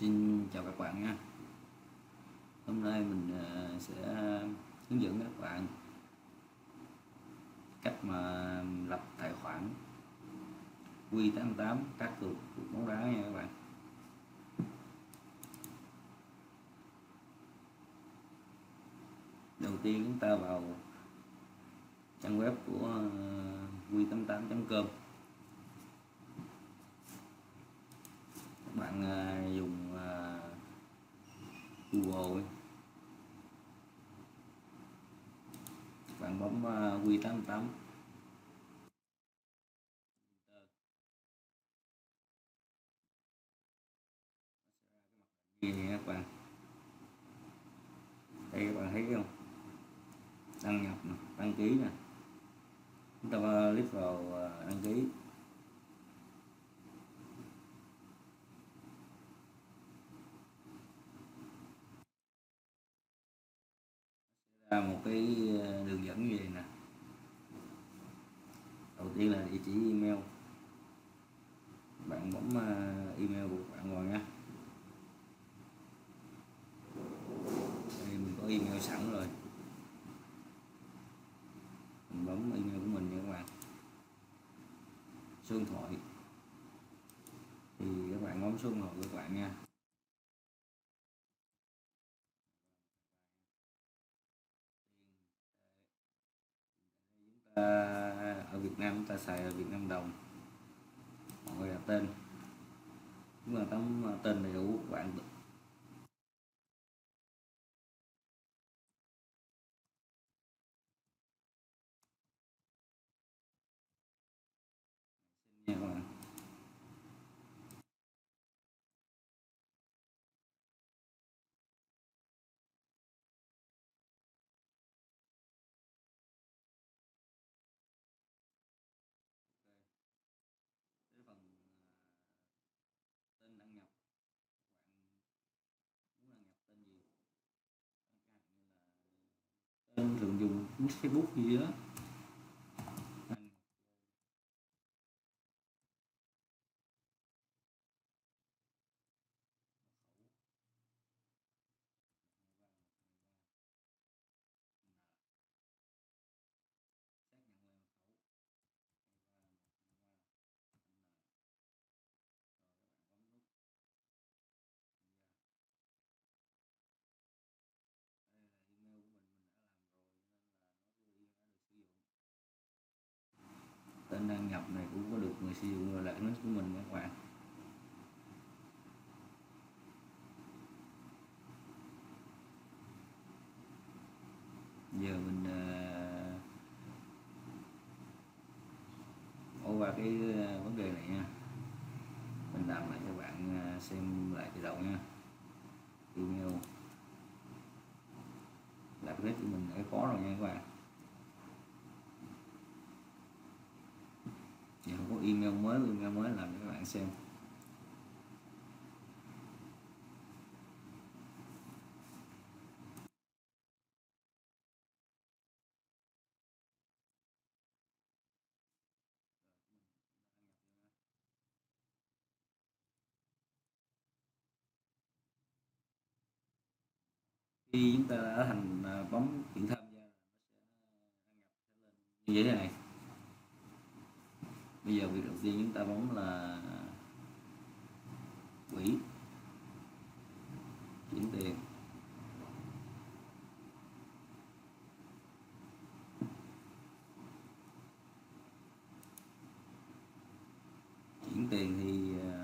Xin chào các bạn nha. Hôm nay mình ờ, sẽ hướng dẫn các bạn cách mà lập tài khoản Q88 các cược bóng đá nha các bạn. Đầu tiên chúng ta vào trang web của ờ, q88.com các bạn ờ, dùng Google các bạn bấm Q88 gì các bạn đây các bạn thấy không đăng nhập nè, đăng ký nè chúng ta click vào đăng ký ra một cái ờ, đường dẫn như vậy nè. Đầu tiên là địa chỉ email. Bạn bấm ờ, email của bạn vào nha đây, mình có email sẵn rồi. Mình bấm email của mình nha các bạn. Số điện thoại. Thì các bạn bấm số điện thoại của các bạn nha ở Việt Nam, chúng ta xài là Việt Nam đồng. Mọi người đặt tên. Chúng ta tấm à, tên đầy đủ, bạn nha các bạn cái phần à, tên đăng nhập các bạn muốn đăng nhập tên gì tên thường dùng Facebook gì đó tên đăng nhập này cũng có được người sử dụng lại nick của mình các bạn. Giờ mình uh, qua cái à, vấn đề này nha. Mình làm lại cho bạn à, xem lại từ đầu nha. Email. Là cái của mình đã có rồi nha các bạn. Giờ email mới email mới làm cho các bạn xem. Khi chúng ta đã thành à, bóng chuyển tham gia nó sẽ đăng nhập lên như thế này bây giờ việc đầu tiên chúng ta bấm là quỹ chuyển tiền chuyển tiền thì à,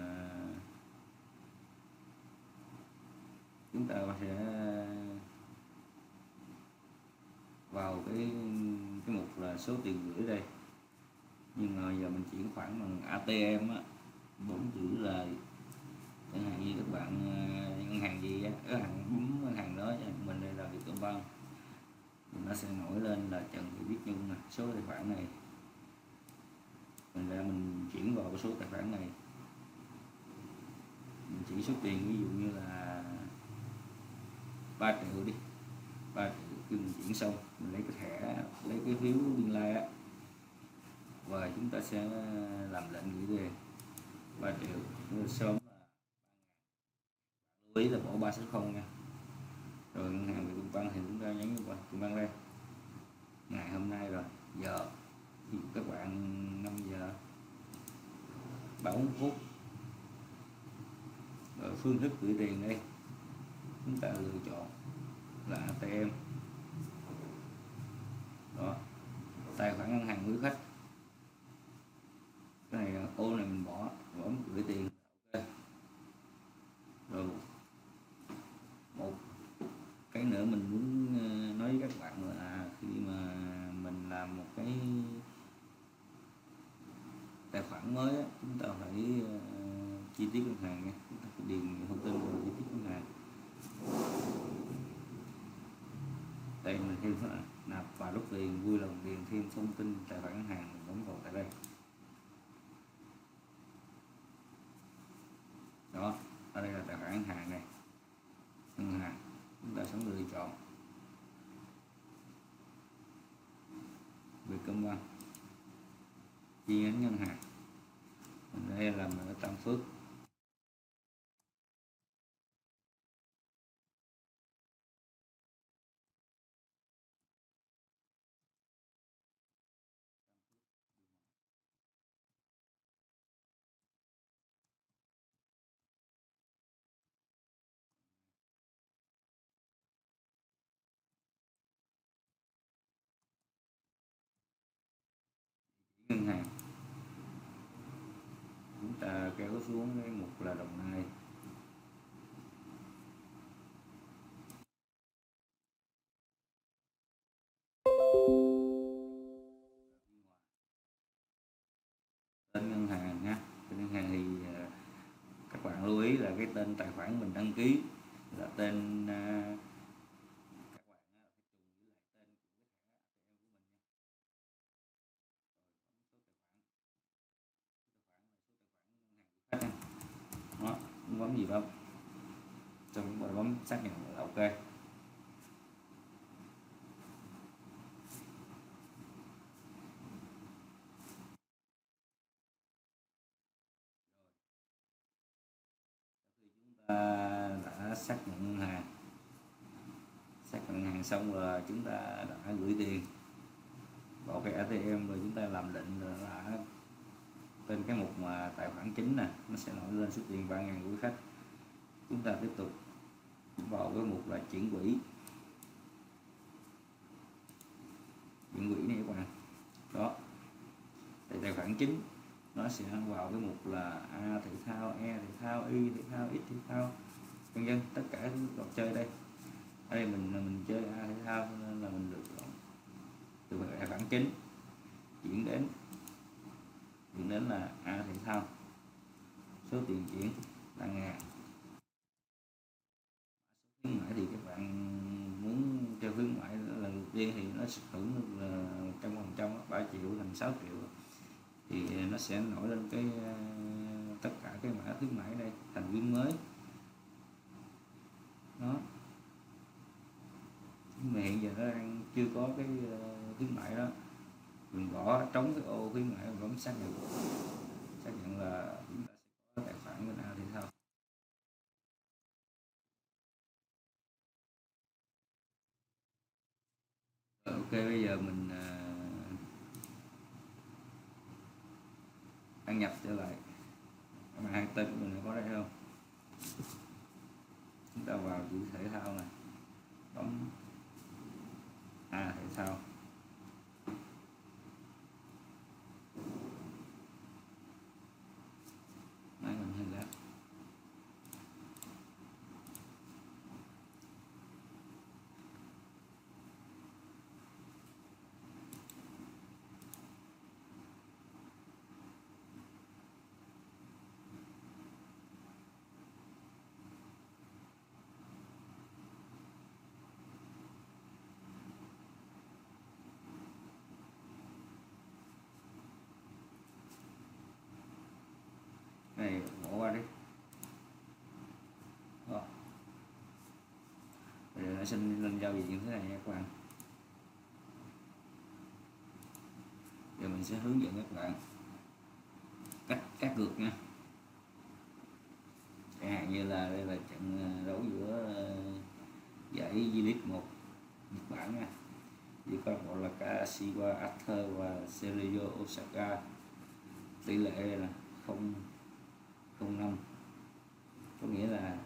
chúng ta sẽ vào cái cái mục là số tiền gửi đây nhưng mà giờ mình chuyển khoản bằng ATM á, bốn chữ là chẳng hạn như các bạn ờ, ngân hàng gì á, cái hàng bấm ngân hàng đó mình đây là Vietcombank nó sẽ nổi lên là Trần Thị Biết Nhung nè, số tài khoản này. Mình ra mình chuyển vào cái số tài khoản này. Mình chỉ số tiền ví dụ như là 3 triệu đi. 3 triệu khi mình chuyển xong, mình lấy cái thẻ, lấy cái phiếu biên lai á và chúng ta sẽ làm lệnh gửi về. 3 triệu sớm lưu ý là bỏ 360 nha. Rồi ngân hàng Việt Vietcombank thì chúng ta nhấn vào Vietcombank đây. Ngày hôm nay rồi, giờ. Thì các bạn 5 giờ 40 phút. Rồi phương thức gửi tiền đây. Chúng ta lựa chọn là ATM. Đó. Tài khoản ngân hàng quý khách cái này à, ô này mình bỏ bỏ gửi tiền. Ok. Rồi. Một cái nữa mình muốn ờ, nói với các bạn là khi mà mình làm một cái tài khoản mới chúng ta phải ờ, chi tiết ngân hàng nha. Chúng ta phải điền thông tin vào chi tiết ngân hàng. Đây mình thêm à, nạp và rút tiền vui lòng điền thêm thông tin tài khoản ngân hàng mình vào tại đây đó ở đây là tài khoản hàng này. Ngân hàng, chúng ta sẽ lựa chọn. Vietcombank chi nhánh ngân hàng. Đây là ở Tam Phước ngân hàng chúng ta kéo xuống cái mục là đồng nai. Tên ngân hàng nha. Tên ngân hàng thì à, các bạn lưu ý là cái tên tài khoản mình đăng ký là tên uh, các bạn á, phải trùng với lại tên của cái thẻ ATM của mình nha. Rồi, bấm số tài khoản. Số tài khoản ngân hàng của khách nha. Đó, không bấm gì đâu. chúng rồi bấm xác nhận là ok. ta đã xác nhận ngân hàng xác nhận ngân hàng xong rồi chúng ta đã gửi tiền vào cái ATM rồi chúng ta làm định rồi tên cái mục mà tài khoản chính nè nó sẽ nổi lên số tiền ba ngàn của khách. Chúng ta tiếp tục vào cái mục là chuyển quỹ. Chuyển quỹ này các bạn đó. Thì tài khoản chính nó sẽ vào cái mục là A thể thao, E thể thao, Y thể thao, X thể thao vân vân. Tất cả các trò chơi đây. Ở đây mình mình chơi A thể thao nên là mình được từ tài khoản chính. Chuyển đến chuyển đến là A thể thao số tiền chuyển là ngàn. Khuyến mãi thì các bạn muốn chơi khuyến mãi lần đầu tiên thì nó sẽ hưởng được là trăm phần trăm, ba triệu thành 6 triệu. Thì nó sẽ nổi lên cái ờ, tất cả cái mã khuyến mãi đây, thành viên mới. Đó. Nhưng mà hiện giờ nó đang chưa có cái ờ, khuyến mãi đó mình bỏ trống cái ô khuyến mãi và bấm xác nhận. Xác nhận là chúng ta sẽ có tài khoản bên nào thì sao? Ok, bây giờ mình à, đăng nhập trở lại. Mà hai tên của mình có đây không? Chúng ta vào chữ thể thao này. Bấm a thể thao máy mình hơi lát này bỏ qua đi đó bây giờ nó xin lên giao diện như thế này nha các bạn. Giờ mình sẽ hướng dẫn các bạn cách cắt cược nha. Chẳng hạn như là đây là trận ờ, đấu giữa ờ, giải V-League 1 Nhật Bản nha. Giữa câu lạc bộ là Kashiwa Arthur và Sergio Osaka. Tỷ lệ là không không năm. Có nghĩa là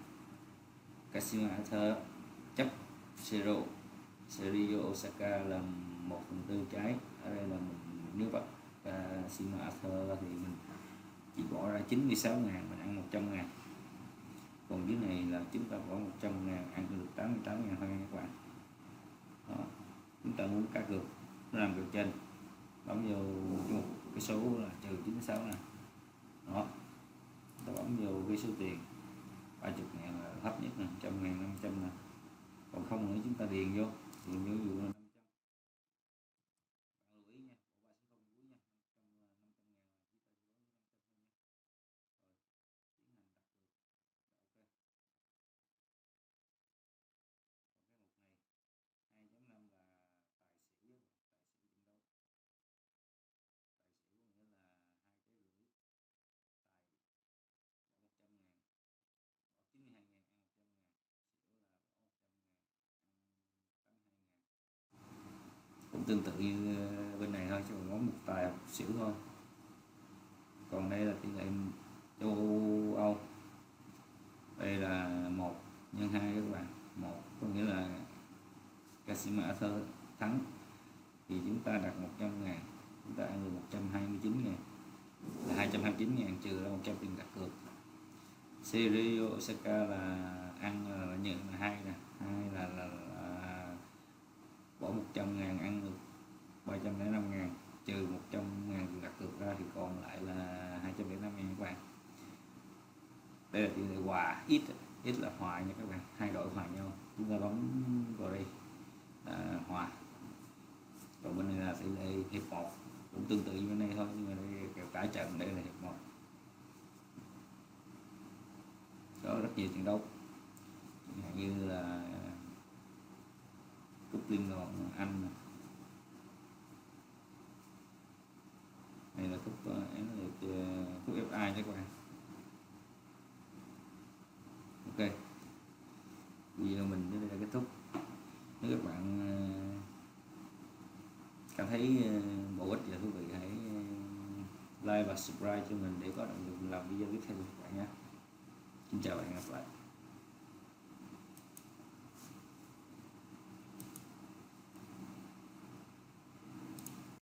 Kashiwa Arthur Sergio Serio Osaka là 1 phần tư trái. Ở đây là mình nếu bắt Kashiwa Arthur thì mình chỉ bỏ ra 96 ngàn, mình ăn 100 ngàn. Còn dưới này là chúng ta bỏ 100 ngàn, ăn được 88 ngàn thôi các bạn. Đó. chúng ta muốn cá cược làm cược trên. Bấm vô một cái số là trừ 96 này đó. Ta bấm vô cái số tiền 30 ngàn là thấp nhất là 100 ngàn 500 ngàn còn không nữa chúng ta điền vô. Điền vô dụ là 500 bạn lưu ý nha bộ ba số không cuối nha 500 là 500 ngàn là chỉ ta chỉ bấm 500 thôi nha rồi tiến hành đặt cược Rồi, ok còn cái mục này 2.5 là tài xỉu với tài xỉu trận đấu tài xỉu có nghĩa là hai trái rưỡi tài bỏ 100 ngàn bỏ 92 ngàn ăn 100 ngàn xỉu là bỏ 100 ngàn ăn 82 ngàn cũng tương tự như ờ, bên này thôi chứ còn có một tài học xỉu thôi. Còn đây là tỷ lệ châu Âu. Đây là một nhân hai các bạn. Một có nghĩa là Casima Arthur thắng. Thì chúng ta đặt 100 ngàn chúng ta ăn được 129 ngàn. Là 229 ngàn trừ ra 100 tiền đặt cược. Serio Osaka là ăn ờ, là nhận là hai nè. Hai là, là, là bỏ 100 ngàn ăn được 305 ngàn trừ 100 ngàn đặt cược ra thì còn lại là 205 ngàn các bạn. Đây là tỷ lệ hòa ít ít là hòa nha các bạn hai đội hòa nhau. Chúng ta bấm vào đây à, hòa. Còn bên này là tỷ lệ hiệp một cũng tương tự như bên này thôi nhưng mà đây cả trận đây là hiệp một. Có rất nhiều trận đấu. Như là cúp liên đoàn anh này. này là cúp uh, cúp cho các bạn ok. Video mình đến đây là kết thúc. Nếu các bạn ờ, cảm thấy ờ, bổ ích và thú vị, hãy ờ, like và subscribe cho mình để có động lực làm video tiếp theo của các bạn nhé. Xin chào và hẹn gặp lại.